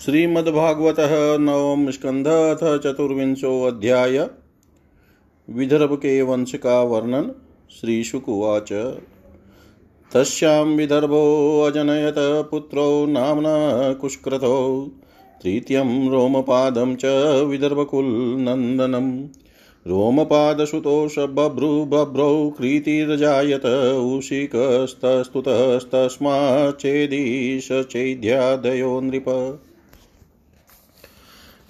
श्रीमद्भागवत नवम स्कंध अथ चतुर्विंशो अध्याय। विदर्भ के वंश का वर्णन श्रीशुकुवाच। तस्यां विदर्भो अजनयत पुत्रो नाम्ना कुष्क्रतो तृतीयं रोमपादं च विदर्भकुलनन्दनम् रोमपादसुतो बभ्रु बभ्रौ क्रीतिरजायत उषिकस्तस्तुतस्तस्माच्चेदीश चैद्यादयो नृप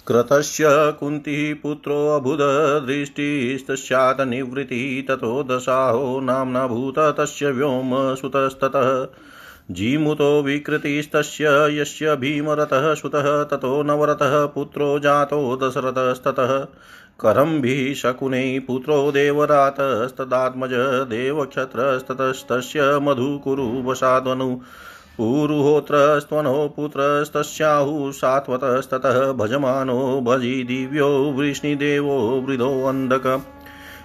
क्रतस्य कुन्तिः पुत्रोऽबुधदृष्टिस्तस्यात् निवृत्तिः ततो दशाहो नाम्ना भूत तस्य व्योमसुतस्ततः। जीमुतो विकृतिस्तस्य यस्य भीमरतः सुतः, ततो नवरतः पुत्रो जातो दशरथस्ततः। करम्भिः शकुने पुत्रो देवरातस्तदात्मज देवक्षत्रस्ततस्तस्य मधुकुरु वशाद्वनु पुरुहोत्रस्त्वनो पुत्रस्तस्याहुः सात्वतस्ततः भजमानो भजि दिव्यो वृष्णिदेवो वृधोऽन्धक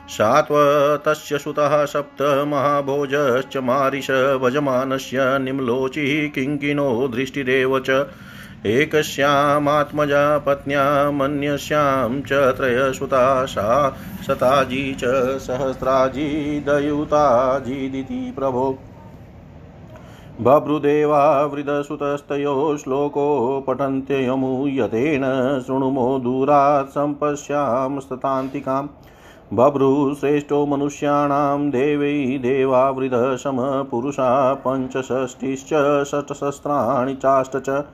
सात्वतस्य सुतः सप्त महाभोजश्च मारिष भजमानस्य निम्लोचिः किङ्किणो दृष्टिरेव च। एकस्यामात्मजा पत्न्यामन्यस्यां च त्रयसुता सा शताजी च सहस्राजी दयुताजीदिति प्रभो। बभ्रुदेवा वृदसुतस्तयो श्लोको पठन्त्ययमुयतेन शृणुमो दूरात् सम्पश्यामस्ततान्तिकाम् बभ्रुश्रेष्ठो मनुष्याणां देवै देवावृधशमपुरुषा पञ्चषष्टिश्च षट्सहस्राणि चाष्ट च।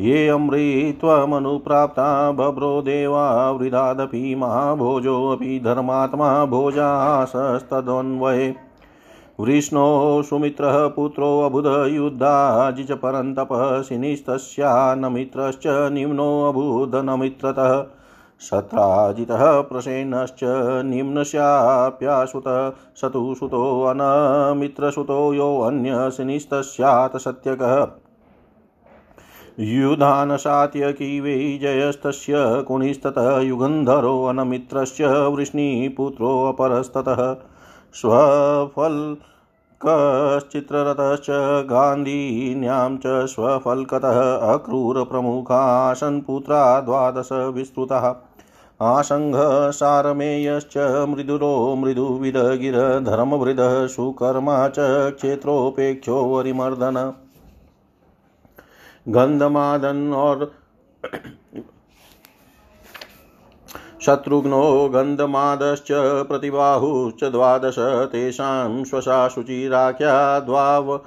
ये अमृत्वमनुप्राप्ता बभ्रो देवावृदादपि महाभोजोऽपि धर्मात्मा भोजासस्तदन्वये। वृष्णो सुमित्रः पुत्रोऽबुधयुद्धाजिच परन्तपः शिनिस्तस्यान्नमित्रश्च निम्नोऽबुधनमित्रतः शत्राजितः प्रसेनश्च निम्नस्याप्यासुतः स तु सुतोऽनमित्रसुतो योऽन्यशिनिस्तस्यात् सत्यकः। युधानशात्यकी वै जयस्तस्य कुणिस्ततः युगन्धरोऽनमित्रस्य वृष्णिपुत्रोऽपरस्ततः स्वफल्कश्चित्ररथश्च गान्धीन्यां च स्वफल्कतः अक्रूरप्रमुखासन् पुत्रा द्वादश विस्तृतः आसङ्घसारमेयश्च मृदुरो मृदुविदगिरधर्मवृदः सुकर्मा च क्षेत्रोपेक्षो वरिमर्दन। गन्धमादन् और शत्रुघ्नो गन्धमादश्च प्रतिबाहुश्च द्वादश, तेषां स्वशा शुचिराख्या द्वाव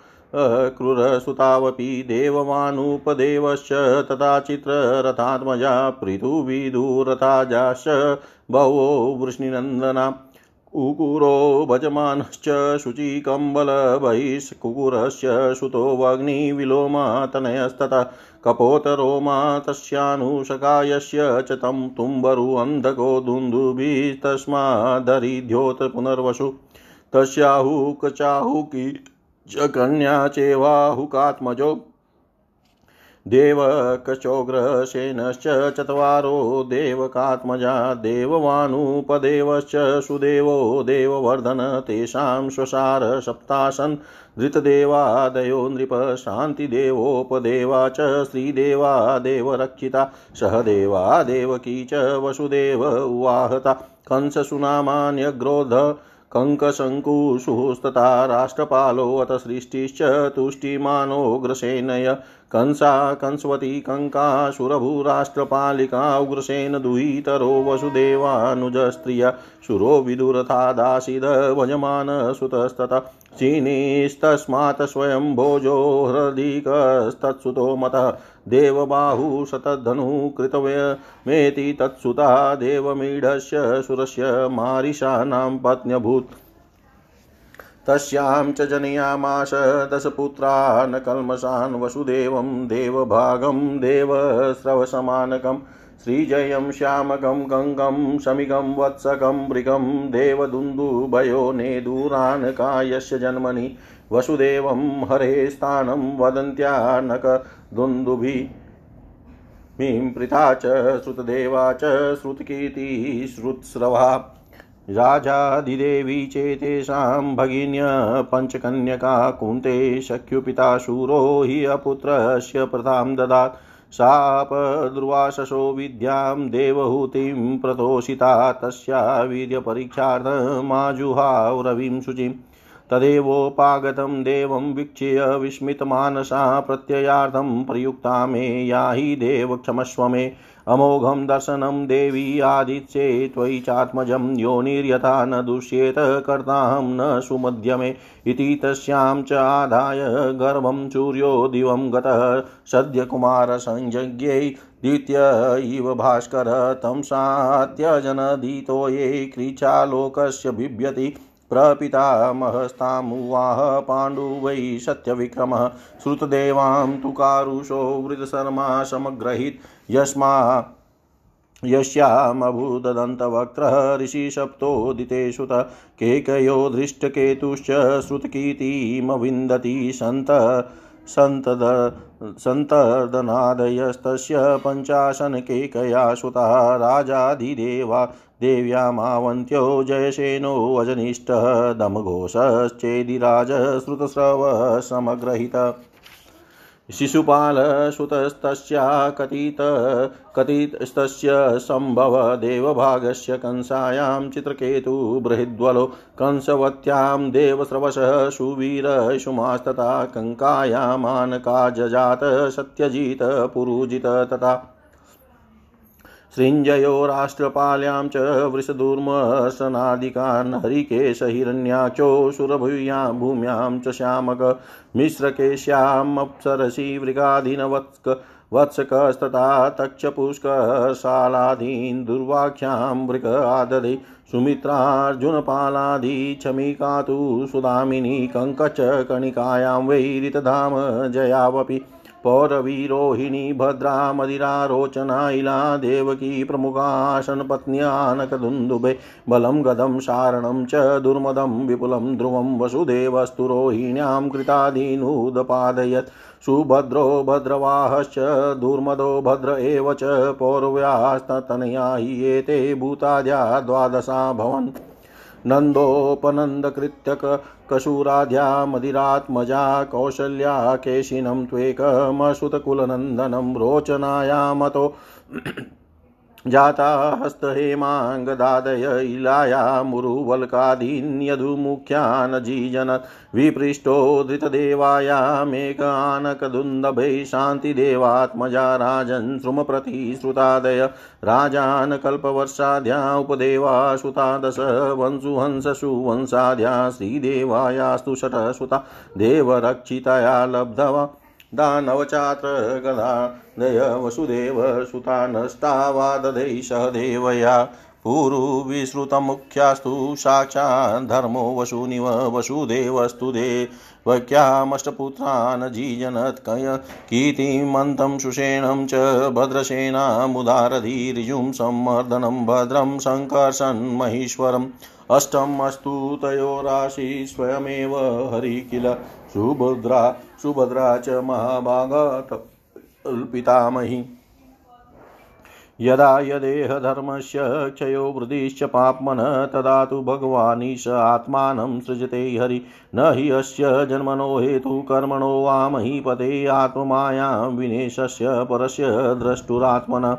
क्रूरसुतावपि देववानुपदेवश्च तथा चित्ररथात्मजा पृथुविदुरथाजाश्च बहवो वृष्णिनन्दना। कुकुरो भजमानश्च शुचिकम्बलबहिष्कुकुरस्य सुतो वग्निविलोमातनयस्ततः। कपोतरोमा तस्यानुशकायस्य च तं तुम्बरुन्धको दुन्दुभिस्तस्मादरिध्योत पुनर्वसु तस्याहुकचाहुकी च कन्या चेवाहुकात्मजो देवकचोग्रसेनश्च चत्वारो देवकात्मजा देववानुपदेवश्च सुदेवो देववर्धन तेषां स्वसार सप्तासन् धृतदेवादयो नृप शान्तिदेवोपदेवा च श्रीदेवा देवरक्षिता सह देवा देवकी च वसुदेव उवाहता। कंससुनामान्यग्रोध कङ्कशङ्कुशुस्तथा राष्ट्रपालोऽथ सृष्टिश्च तुष्टिमानोग्रसेनय कंसा कंसवती कङ्कासुरभूराष्ट्रपालिका उग्रसेन दुहितरो वसुदेवानुजस्त्रिय शूरो विदुरथादासीद भजमान सुतस्ततः चीनीस्तस्मात् स्वयं भोजो हृदिकस्तत्सुतो मतः देवबाहुशतधनुः कृतव्यमेति तत्सुता देवमीढस्य सुरस्य मारिषाणां पत्न्यभूत् तस्यां च जनयामाश दशपुत्रान् कल्मषान् वसुदेवं देवभागं देवस्रवसमानकम् श्रीजयं श्यामकं गङ्गं शमिकं वत्सकं मृगं देवदुन्दुभयो नेदूरान् कायस्य जन्मनि वसुदेवं हरे स्थानं वदन्त्यानकदुन्दुभिः पृथा च श्रुतदेवा च श्रुतस्रवा। राजाधिदेवी चेतेषां भगिन्य पञ्चकन्यका कुन्ते शक्युपिता शूरो हि अपुत्रस्य प्रथां ददात्। सापदुर्वाससो विद्यां देवहूतिं प्रतोषिता तस्या वीर्यपरीक्षार्थमाजुहाव शुचिम् तदेवोपागतं देवं वीक्ष्य विस्मितमानसा प्रत्ययार्थं प्रयुक्ता मे याहि देव क्षमस्व मे। अमोघं दर्शनं देवी आदित्ये त्वयि चात्मजं योनिर्यथा न दुष्येत, कर्ताहं न सुमध्यमे। इति तस्यां च आदाय गर्भं सूर्यो दिवं गतः। सद्यकुमारसंयज्ञै द्वितीय इव भास्कर, तं सात्यजनदितो ये क्रीचालोकस्य बिभ्यति। प्रपितामहस्तामुवाह पाण्डु वै सत्यविक्रमः। श्रुतदेवां तु कारुषो वृतशर्मा समग्रहीत्। यस्मा यस्यामभूदन्तवक्त्रः ऋषिसप्तोदितेषु त केकयो धृष्टकेतुश्च श्रुतकीर्तिमविन्दति सन्त, सन्तद सन्तर्दनादयस्तस्य पञ्चाशन् केकया सुतः राजाधिदेवा देव्यामावन्त्यो जयसेनोऽजनिष्टः दमघोषश्चेदिराज श्रुतस्रवः समग्रहित। शिशुपालसुतस्तस्या कथित, कथितस्तस्य सम्भव देवभागस्य कंसायां चित्रकेतु बृहद्वलो, कंसवत्यां देवस्रवशः सुवीरशुमास्तथा कङ्कायामानका जजात सत्यजित पुरुजित तथा सृञ्जयो राष्ट्रपाल्यां च वृषदुर्मसनादिकान् हरिकेशहिरण्याचो सुरभूयां भूम्यां च श्यामक मिश्रकेश्यामप्सरसि वृगाधीनवत्क वत्सकस्तथा तक्षपुष्कशालादीन् दुर्वाख्यां वृक आददे, सुमित्रार्जुनपालादि क्षमिका तु सुदामिनी कङ्कच कणिकायां वैरितधाम जयावपि पौरवीरोहिणी भद्रा मदिरारोचना इला देवकी प्रमुखासनपत्न्यानकदुन्दुभे बलं गदं सारणं च दुर्मदं विपुलं ध्रुवं वसुदेवस्तु रोहिण्यां कृतादीनूदपादयत्। सुभद्रो भद्रवाहश्च दुर्मदो भद्र एव च पौरव्यास्ततनया हि एते भूताद्या द्वादशा भवन् नन्दोपनन्दकृत्यक मदिरात्मजा कौशल्या केशिनं त्वेकमसुतकुलनन्दनं रोचनायामतो जाता हस्तहेमाङ्गदादय इलाया मुरुवल्कादीन्यधुमुख्यान् जीजनत् विपृष्टो धृतदेवायामेकानकदुन्दभै शान्तिदेवात्मजा राजन् श्रुमप्रतिश्रुतादय राजान् कल्पवर्षाद्या उपदेवा सुता दश वंशुहंससु वंशाद्या श्रीदेवायास्तु षट्सुता देवरक्षितया लब्धवा दानवचात्र गदादय वसुदेव सुता नष्टावाददै सहदेवया पूरुविश्रुतमुख्यास्तु साक्षात् धर्मो वसुनिव वसुदेवस्तु देवक्यामष्टपुत्रान् जीजनत्कय कीर्तिमन्तं सुषेणं च भद्रसेनामुदारधीर्युं सम्मर्दनं भद्रं सङ्कर्षन् महीश्वरम्। अष्टम् अस्तु तयोराशि स्वयमेव हरि किल। सुभद्रा सुभद्रा च महाभागपितामही यदा यदेहधर्मस्य क्षयो वृद्धिश्च पाप्मन, तदा तु भगवानीश आत्मानं सृजते हरि। न हि अस्य जन्मनो हेतु कर्मणो वा महीपते आत्ममायां विनेशस्य परस्य द्रष्टुरात्मन।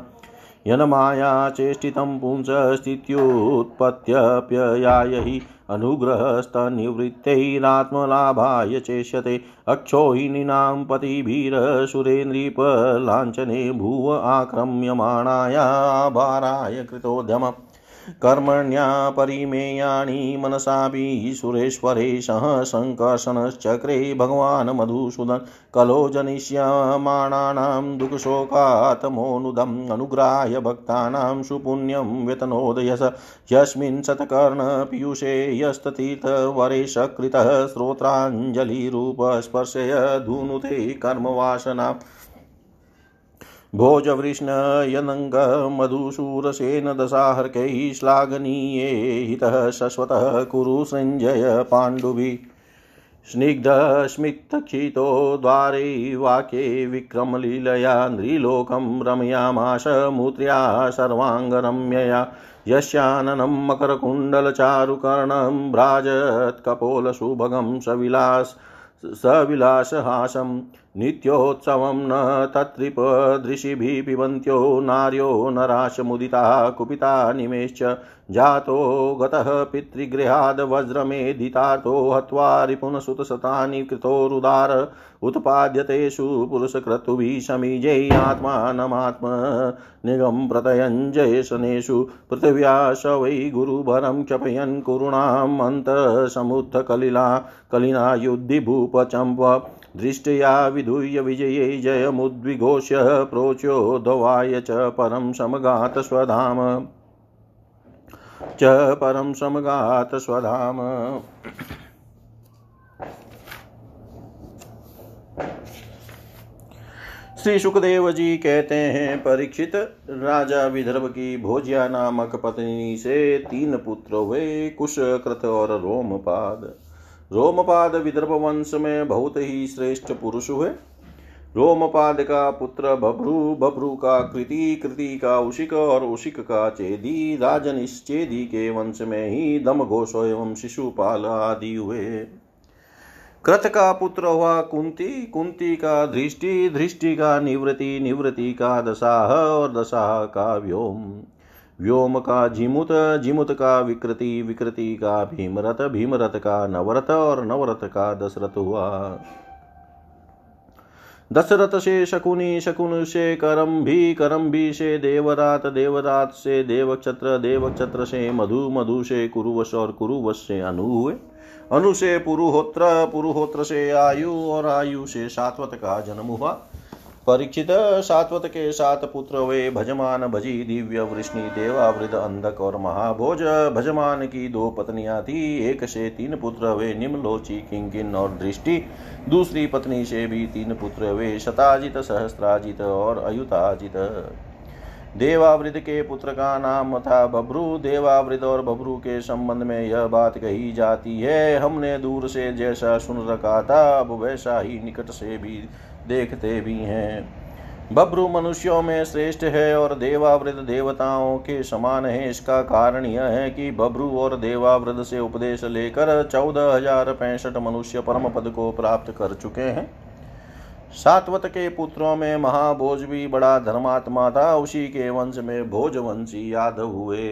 यन्माया चेष्टितं पुंसस्थित्युत्पत्त्यप्ययाय हि अनुग्रहस्तनिवृत्तैरात्मलाभाय चेष्यते। अक्षोहिनीनां पतिभिरसुरेन्द्रीपलाञ्छने भुव आक्रम्यमाणाया भाराय कृतोद्यमम्। कर्मण्या परिमेयानि मनसापि सुरेश्वरे सह सङ्कर्षणश्चक्रे भगवान् मधुसूदन कलो जनिष्यमाणानां दुःखशोकातमोनुदम् अनुग्राह्य भक्तानां सुपुण्यं व्यतनोदयस। यस्मिन् शतकर्णपीयूषे यस्ततीर्थवरे सकृतः श्रोत्राञ्जलिरूपस्पर्शय धुनुते कर्मवासना भोजवृष्णयनङ्गमधुसूरसेन दशाहर्कैः श्लाघनीये हितः शश्वतः कुरु सञ्जय पाण्डुभिः। स्निग्धस्मितक्षितो द्वारे वाक्ये विक्रमलीलया नृलोकं रमयामाश मूत्र्या सर्वाङ्गरम्यया। यस्याननं मकरकुण्डलचारुकर्णं भ्राजत्कपोलसुभगं सविलास। सविलासहासं नित्योत्सवं न तत्रिपदृशिभिः पिबन्त्यो नार्यो नराशमुदिता कुपिता निमेश्च जातो गतः पितृगृहाद् वज्रमेधितार्थो हत्वा रिपुनसुतशतानि कृतोरुदार उत्पाद्यतेषु पुरुषक्रतुभिः समीजै आत्मानमात्म निगं प्रतयञ्जयशनेषु पृथिव्या स वै गुरुभरं क्षपयन् कुरुणाम् अन्तसमुत्थकलिला कलिना युद्धिभूपचम्प दृष्ट्या विधूय विजये जयमुद्विघोष्य प्रोच्योदवाय च परं समगात स्वधाम च परम समगात स्वधाम। श्री सुखदेव जी कहते हैं, परीक्षित राजा विदर्भ की भोजिया नामक पत्नी से तीन पुत्र हुए कुश कृत और रोमपाद। रोमपाद विदर्भ वंश में बहुत ही श्रेष्ठ पुरुष हुए। रोमपाद का पुत्र बभ्रु बभ्रु का कृति कृति का उशिक और उशिक का चेदी, राजन इस चेदी के वंश में ही दम घोष एवं शिशुपाल आदि हुए। कृत का पुत्र हुआ कुंती कुंती का दृष्टि दृष्टि का निवृत्ति निवृत्ति का दशाह और दशाह का व्योम। व्योम का जिमुत जिमुत का विकृति विकृति का भीमरथ भीमरथ का नवरथ और नवरथ का दशरथ हुआ। दशरथ से शकुनी शकुन से करम भी करम भी से देवरात देवरात से देवक्षत्र देवक्षत्र से मधु मधु से कुरुवश और कुरुवश से अनु हुए अनु से पुरुहोत्र पुरुहोत्र से आयु और आयु से सात्वत का जन्म हुआ। परीक्षित सात्वत के सात पुत्र वे भजमान भजी दिव्य वृष्णि देवावृत अंधक और महाभोज। भजमान की दो पत्नियाँ थी, एक से तीन पुत्र वे निम्लोची किंकिन और दृष्टि। दूसरी पत्नी से भी तीन पुत्र वे शताजित, सहस्त्राजित और अयुताजित। देवावृत के पुत्र का नाम था बब्रू। देवावृत और बब्रू के संबंध में यह बात कही जाती है, हमने दूर से जैसा सुन रखा था, अब वैसा ही निकट से भी देखते भी हैं। बब्रु मनुष्यों में श्रेष्ठ है और देवावृत देवताओं के समान है। इसका कारण यह है कि बब्रु और देवावृत से उपदेश लेकर चौदह हज़ार पैंसठ मनुष्य परम पद को प्राप्त कर चुके हैं। सातवत के पुत्रों में महाभोज भी बड़ा धर्मात्मा था। उसी के वंश में भोजवंशी यादव हुए।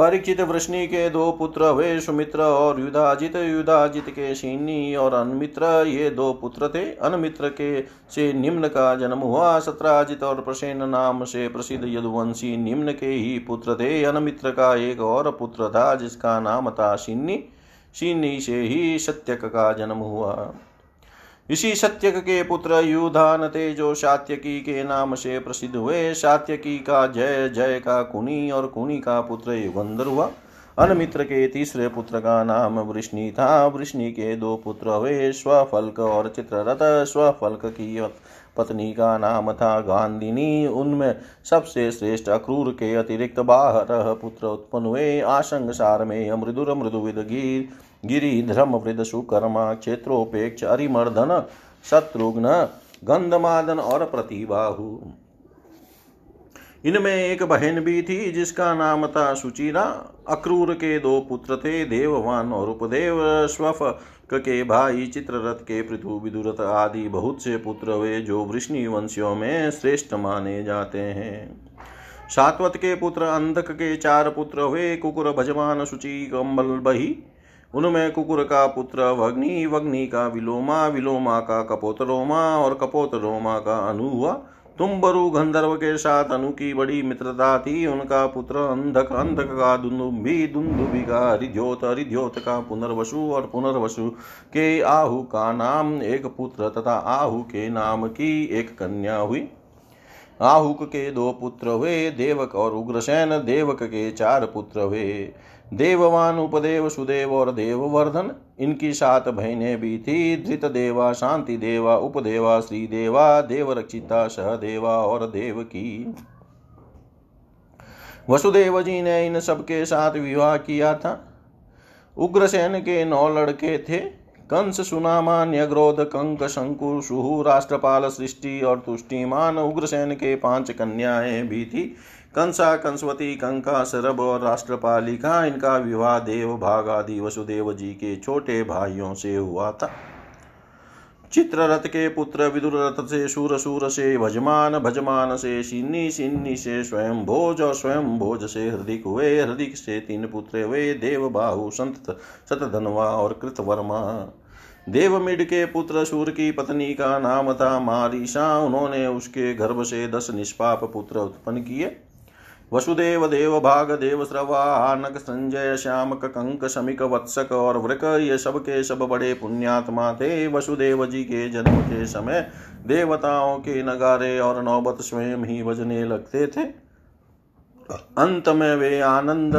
परीक्षित वृष्णि के दो पुत्र हुए सुमित्र और युधाजित। युधाजित के शीनी और अनमित्र ये दो पुत्र थे। अनमित्र के से निम्न का जन्म हुआ। सत्राजित और प्रसेन नाम से प्रसिद्ध यदुवंशी निम्न के ही पुत्र थे। अनमित्र का एक और पुत्र था, जिसका नाम था शीनी शीनी से ही सत्यक का जन्म हुआ। इसी सत्यक के पुत्र युधान थे जो सात्यकी के नाम से प्रसिद्ध हुए। सात्यकी का जय जय का कुनी और कुनी का पुत्र युगंधर हुआ। अनमित्र के तीसरे पुत्र का नाम वृष्णि था। वृष्णि के दो पुत्र हुए, स्वफल्क और चित्ररथ। स्वफल्क की पत्नी का नाम था गांधिनी। उनमें सबसे श्रेष्ठ अक्रूर के अतिरिक्त बाहर पुत्र उत्पन्न हुए। आशंसार में मृदुर मृदुविद गिर गिरिध्रम वृद सुकर्मा क्षेत्रोपेक्ष अरिमर्दन शत्रुघ्न, गंधमादन और प्रतिबाहु। इनमें एक बहन भी थी, जिसका नाम था सुचिरा अक्रूर के दो पुत्र थे, देववान और उपदेव। स्वफ के भाई चित्ररथ के पृथु विदुरथ आदि बहुत से पुत्र वे जो वृष्णि वंशियों में श्रेष्ठ माने जाते हैं। सात्वत के पुत्र अंधक के चार पुत्र हुए, कुकुर भजमान सुचि कम्बल बही उनमें कुकुर का पुत्र, वग्नि वग्नि का विलोमा विलोमा का कपोतरोमा और कपोतरोमा का अनु हुआ। तुम्बरु गंधर्व के साथ अनु की बड़ी मित्रता थी। उनका पुत्र अंधक अंधक का दुन्दुभि दुन्दुभि का हरिध्योत हरिध्योत का पुनर्वसु और पुनर्वसु के आहु का नाम, एक पुत्र तथा आहु के नाम की एक कन्या हुई। आहुक के दो पुत्र हुए, देवक और उग्रसेन, देवक के चार पुत्र हुए। देववान उपदेव सुदेव और देववर्धन, इनकी सात बहनें भी थी। धृत देवा, शांति देवा, उपदेवा, श्री देवा, देवरक्षिता, सहदेवा और देव की। वसुदेव जी ने इन सबके साथ विवाह किया था। उग्रसेन के नौ लड़के थे। कंस सुनामा न्यग्रोध कंक, शंकु, सुहु, राष्ट्रपाल, सृष्टि और तुष्टिमान उग्रसेन के पाँच कन्याएँ भी थी। कंसा, कंसवती, कंका, सरब और राष्ट्रपालिका, इनका विवाह देव भाग आदि वसुदेव जी के छोटे भाइयों से हुआ था। चित्ररथ के पुत्र विदुर रथ से सूर सूर से भजमान भजमान से सिन्नी सिन्नी से स्वयं भोज और स्वयं भोज से हृदिक हुए, हृदिक से तीन पुत्र हुए, देव, बाहु, संत सतधनवा और कृतवर्मा। देवमिड के पुत्र सूर की पत्नी का नाम था मारिशा। उन्होंने उसके गर्भ से दस निष्पाप पुत्र उत्पन्न किए। वसुदेव देव भाग देव श्रवा आनक संजय श्यामक कंक शमिक वत्सक और वृक ये सब के सब बड़े पुण्यात्मा थे। वसुदेव जी के जन्म के समय देवताओं के नगारे और नौबत स्वयं ही बजने लगते थे। अंत में वे आनंद,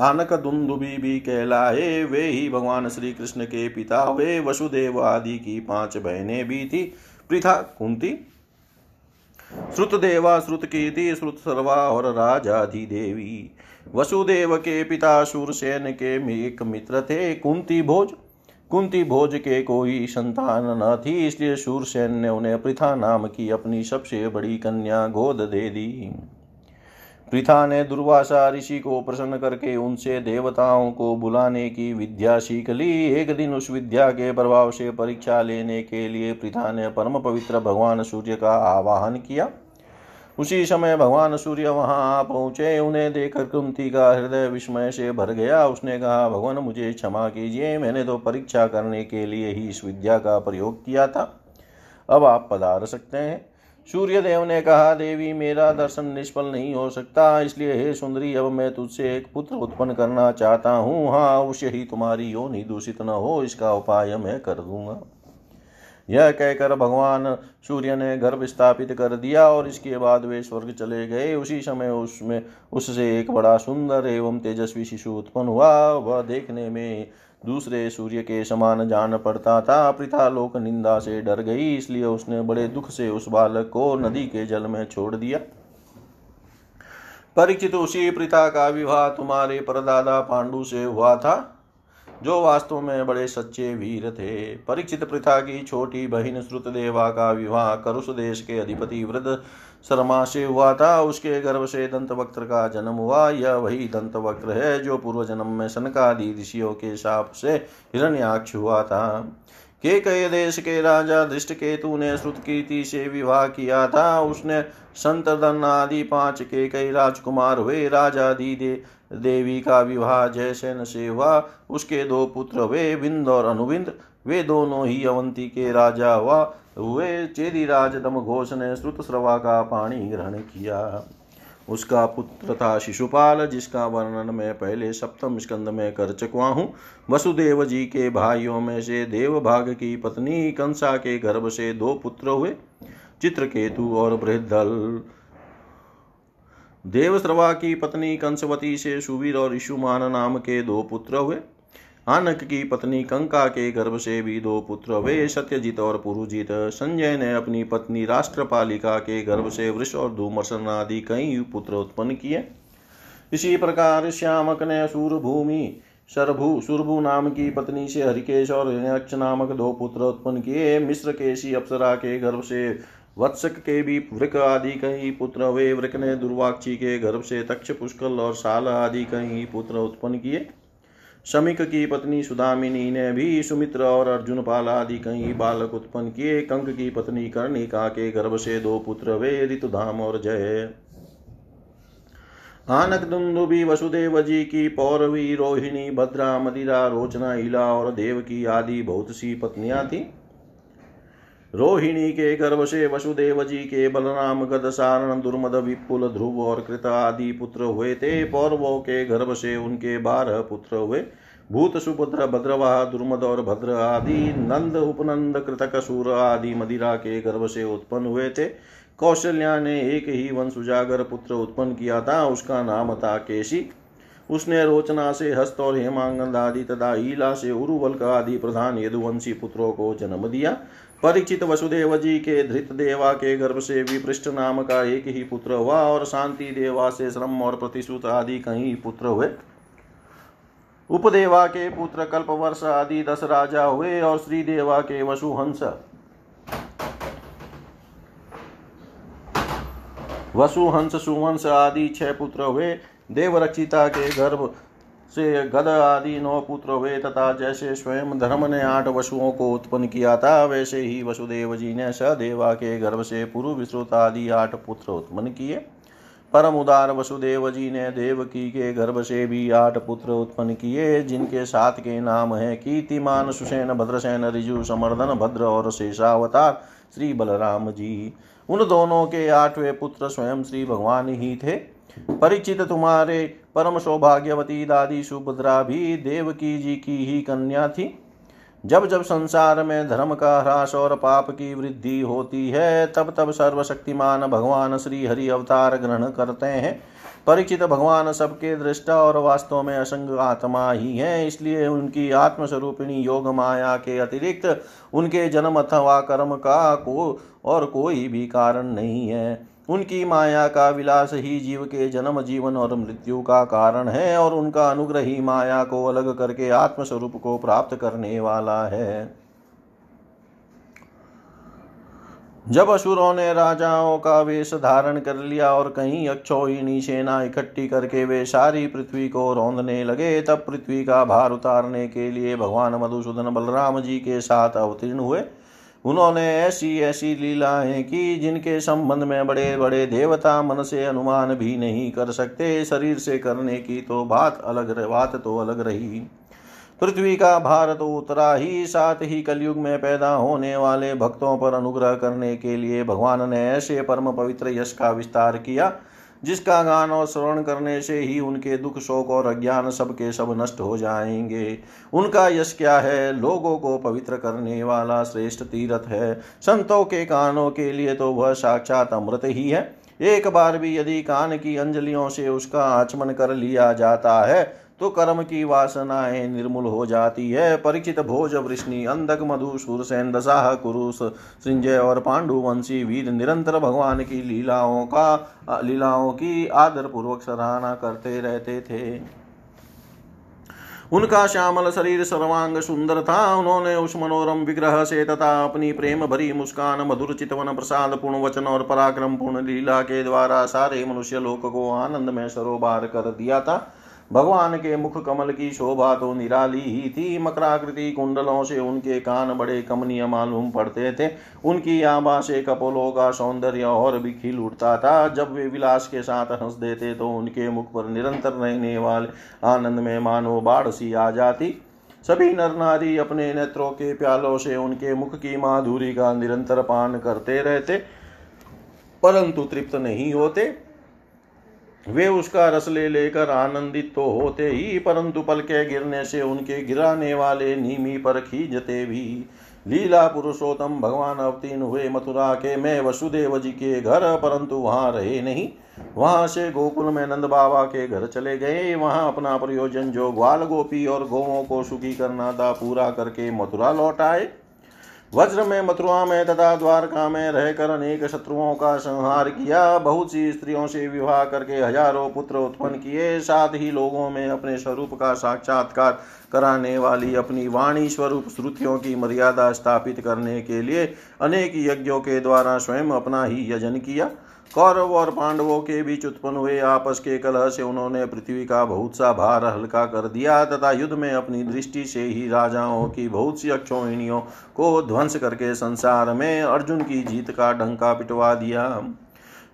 आनक दुंदुबी भी कहलाए। वे ही भगवान श्री कृष्ण के पिता वे वसुदेव आदि की पाँच बहनें भी थी। पृथा कुंती श्रुतदेवा श्रुत कीर्ति श्रुत सर्वा और राजाधि देवी। वसुदेव के पिता सूरसेन के एक मित्र थे। कुंती भोज कुंती भोज के कोई संतान न थी, इसलिए सूरसेन ने उन्हें पृथा नाम की अपनी सबसे बड़ी कन्या गोद दे दी। पृथा ने दुर्वासा ऋषि को प्रसन्न करके उनसे देवताओं को बुलाने की विद्या सीख ली। एक दिन उस विद्या के प्रभाव से परीक्षा लेने के लिए पृथा ने परम पवित्र भगवान सूर्य का आवाहन किया। उसी समय भगवान सूर्य वहाँ आ पहुँचे। उन्हें देखकर कुंती का हृदय विस्मय से भर गया। उसने कहा, भगवान, मुझे क्षमा कीजिए। मैंने तो परीक्षा करने के लिए ही इस विद्या का प्रयोग किया था। अब आप पधार सकते हैं। सूर्य देव ने कहा, देवी, मेरा दर्शन निष्फल नहीं हो सकता। इसलिए हे सुंदरी, अब मैं तुझसे एक पुत्र उत्पन्न करना चाहता हूँ। हाँ अवश्य ही तुम्हारी योनि दूषित न हो, इसका उपाय मैं कर दूँगा। यह कहकर भगवान सूर्य ने गर्भ स्थापित कर दिया और इसके बाद वे स्वर्ग चले गए। उसी समय उसमें, उससे एक बड़ा सुंदर एवं तेजस्वी शिशु उत्पन्न हुआ। वह देखने में दूसरे सूर्य के समान जान पड़ता था। पृथा लोक निंदा से डर गई, इसलिए उसने बड़े दुख से उस बालक को नदी के जल में छोड़ दिया। परिचित उसी प्रथा का विवाह तुम्हारे परदादा पांडु से हुआ था, जो वास्तव में बड़े सच्चे वीर थे। परीक्षित प्रथा की छोटी बहिन श्रुतदेवा का विवाह करुष देश के अधिपति वृद्ध शर्मा से हुआ था, उसके गर्भ से दंत वक्र का जन्म हुआ। यह वही दंत वक्र है जो पूर्व जन्म में सनकादि ऋषियों के साप से हिरण्याक्ष हुआ था। के कई देश के राजा दृष्ट केतु ने श्रुत कीर्ति से विवाह किया था। उसने संत आदि पाँच के कई राजकुमार हुए। राजा दी दे, देवी का विवाह जयसेन से हुआ। उसके दो पुत्र वे बिंद और अनुबिंद वे दोनों ही अवंती के राजा हुआ। हुए चेदी राज दम घोष ने श्रुत श्रवा का पानी ग्रहण किया। उसका पुत्र था शिशुपाल, जिसका वर्णन मैं पहले सप्तम स्कंद में कर चुका हूँ। वसुदेव जी के भाइयों में से देवभाग की पत्नी कंसा के गर्भ से दो पुत्र हुए, चित्रकेतु और बृहदल देवश्रवा की पत्नी कंसवती से सुवीर और ईशुमान नाम के दो पुत्र हुए। आनक की पत्नी कंका के गर्भ से भी दो पुत्र, वे सत्यजित और पुरुजित। संजय ने अपनी पत्नी राष्ट्रपालिका के गर्भ से वृष और धूमर्शन आदि कई पुत्र उत्पन्न किए। इसी प्रकार श्यामक ने सूरभूमि, सरभु, सुरभु नाम की पत्नी से हरिकेश और हिरण्यक्ष नामक दो पुत्र उत्पन्न किए। मिश्र केशी अप्सरा के गर्भ से वत्सक के भी वृक आदि कई पुत्र, वे वृक ने दुर्वाक्षी के गर्भ से तक्ष पुष्कल और साल आदि कई पुत्र उत्पन्न किए। शमिक की पत्नी सुदामिनी ने भी सुमित्र और अर्जुन पाल आदि कई बालक उत्पन्न किए। कंक की पत्नी कर्णिका के गर्भ से दो पुत्र वे, ऋतुधाम और जय। आनक दुंदुबी वसुदेव जी की पौरवी रोहिणी भद्रा मदिरा रोचना, इला और देव की आदि बहुत सी पत्नियाँ थी। रोहिणी के गर्भ से वसुदेव जी के बलराम गद सारण दुर्मद विपुल ध्रुव और कृत आदि पुत्र हुए थे। पौरवों के गर्भ से उनके बारह पुत्र हुए। भूत, सुभद्र भद्रवाह दुर्मद और भद्र आदि, नंद, उपनंद कृतक सूर आदि मदिरा के गर्भ से उत्पन्न हुए थे। कौशल्या ने एक ही वंश उजागर पुत्र उत्पन्न किया था, उसका नाम था केशी उसने रोचना से हस्त और हेमांगन आदि तथा ईला से उरुवल्क आदि प्रधान यदुवंशी पुत्रों को जन्म दिया। परिचित वसुदेव जी के धृत देवा के गर्भ से विपृष्ठ नाम का एक ही पुत्र हुआ और शांति देवा से श्रम और प्रतिश्रुत आदि कई पुत्र हुए। उपदेवा के पुत्र कल्प वर्ष आदि दस राजा हुए और श्री देवा के वसुहंस। वसुहंस, सुवंश आदि छह पुत्र हुए। देवरक्षिता के गर्भ से गद आदि नौ पुत्र हुए तथा जैसे स्वयं धर्म ने आठ वसुओं को उत्पन्न किया था, वैसे ही वसुदेव जी ने सदेवा के गर्भ से पूर्व विश्रुत आदि आठ पुत्र उत्पन्न किए। परम उदार वसुदेव जी ने देवकी के गर्भ से भी आठ पुत्र उत्पन्न किए, जिनके सात के नाम है कीर्तिमान सुसेन, भद्रसेन ऋजु समर्दन, भद्र और शेषावतार श्री बलराम जी। उन दोनों के आठवें पुत्र स्वयं श्री भगवान ही थे। परिचित तुम्हारे परम सौभाग्यवती दादी सुभद्रा भी देवकी जी की ही कन्या थी। जब जब संसार में धर्म का ह्रास और पाप की वृद्धि होती है, तब तब सर्वशक्तिमान भगवान श्री हरि अवतार ग्रहण करते हैं। परिचित भगवान सबके दृष्टा और वास्तव में असंग आत्मा ही है, इसलिए उनकी आत्मस्वरूपिणी योग माया के अतिरिक्त उनके जन्म अथवा कर्म का को और कोई भी कारण नहीं है। उनकी माया का विलास ही जीव के जन्म, जीवन और मृत्यु का कारण है और उनका अनुग्रह ही माया को अलग करके आत्मस्वरूप को प्राप्त करने वाला है। जब असुरों ने राजाओं का वेश धारण कर लिया और कहीं अक्षोहिणी सेना इकट्ठी करके वे सारी पृथ्वी को रौंदने लगे, तब पृथ्वी का भार उतारने के लिए भगवान मधुसूदन बलराम जी के साथ अवतीर्ण हुए। उन्होंने ऐसी ऐसी लीलाएँ की जिनके संबंध में बड़े बड़े देवता मन से अनुमान भी नहीं कर सकते। शरीर से करने की तो बात अलग बात तो अलग रही। पृथ्वी का भार तो उतरा ही, साथ ही कलयुग में पैदा होने वाले भक्तों पर अनुग्रह करने के लिए भगवान ने ऐसे परम पवित्र यश का विस्तार किया जिसका गान और श्रवण करने से ही उनके दुख, शोक और अज्ञान सबके सब नष्ट हो जाएँगे। उनका यश क्या है? लोगों को पवित्र करने वाला श्रेष्ठ तीर्थ है। संतों के कानों के लिए तो वह साक्षात अमृत ही है। एक बार भी यदि कान की अंजलियों से उसका आचमन कर लिया जाता है तो कर्म की वासनाएँ निर्मूल हो जाती है। परिचित भोज वृष्णि, अंधक मधु सूरसेन दशाह कुरुष संजय और पांडुवंशी वीर निरंतर भगवान की लीलाओं का, लीलाओं की आदर पूर्वक सराहना करते रहते थे। उनका श्यामल शरीर सर्वांग सुंदर था। उन्होंने उस मनोरम विग्रह से तथा अपनी प्रेम भरी मुस्कान, मधुर चितवन, प्रसाद पूर्ण वचन और पराक्रम पूर्ण लीला के द्वारा सारे मनुष्य लोक को आनंद में सरोबार कर दिया था। भगवान के मुख कमल की शोभा तो निराली ही थी। मकराकृति कुंडलों से उनके कान बड़े कमनीय मालूम पड़ते थे। उनकी आभा से कपोलों का सौंदर्य और भी खिल उठता था। जब वे विलास के साथ हंस देते तो उनके मुख पर निरंतर रहने वाले आनंद में मानो बाढ़ सी आ जाती। सभी नर नारी अपने नेत्रों के प्यालों से उनके मुख की माधुरी का निरंतर पान करते रहते, परंतु तृप्त नहीं होते। वे उसका रस ले लेकर आनंदित तो होते ही, परंतु पल के गिरने से उनके गिराने वाले नीमी पर खींचते भी। लीला पुरुषोत्तम भगवान अवतीर्ण हुए मथुरा के, मैं वसुदेव जी के घर, परंतु वहाँ रहे नहीं। वहाँ से गोकुल में नंद बाबा के घर चले गए। वहाँ अपना प्रयोजन जो ग्वाल गोपी और गौों को सुखी करना था, पूरा करके मथुरा लौट आए। वज्र में, मथुरा में तथा द्वारका में रहकर अनेक शत्रुओं का संहार किया। बहुत सी स्त्रियों से विवाह करके हज़ारों पुत्र उत्पन्न किए। साथ ही लोगों में अपने स्वरूप का साक्षात्कार कराने वाली अपनी वाणी स्वरूप श्रुतियों की मर्यादा स्थापित करने के लिए अनेक यज्ञों के द्वारा स्वयं अपना ही यजन किया। कौरव और पांडवों के बीच उत्पन्न हुए आपस के कलह से उन्होंने पृथ्वी का बहुत सा भार हल्का कर दिया तथा युद्ध में अपनी दृष्टि से ही राजाओं की बहुत सी अक्षोहिणियों को ध्वंस करके संसार में अर्जुन की जीत का डंका पिटवा दिया।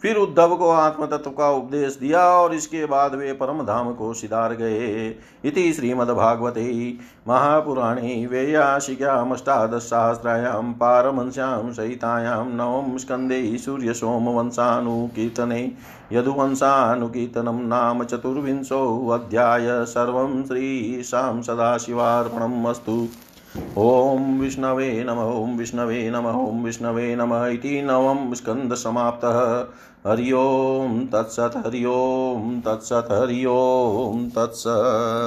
फिर उद्धव को आत्म तत्व का उपदेश दिया और इसके बाद वे परम धाम को सिधार गए। इति श्रीमद्भागवते महापुराणे वेयाशिक्यामष्टादशसहस्रायां पारमंस्यां सहितायां, नवम स्कन्धे सूर्यसोमवंशानुकीर्तने, यदुवंशानुकीर्तनं नाम चतुर्विंशोऽध्याय सर्वं श्रीशां सदाशिवार्पणम् अस्तु। ॐ विष्णवे नम, ॐ विष्णवे नम, ॐ विष्णवे नम इति नवं स्कन्दसमाप्तः हरि ओं तत्सत् हरि ओं तत्सत् हरि ओं तत्सत्।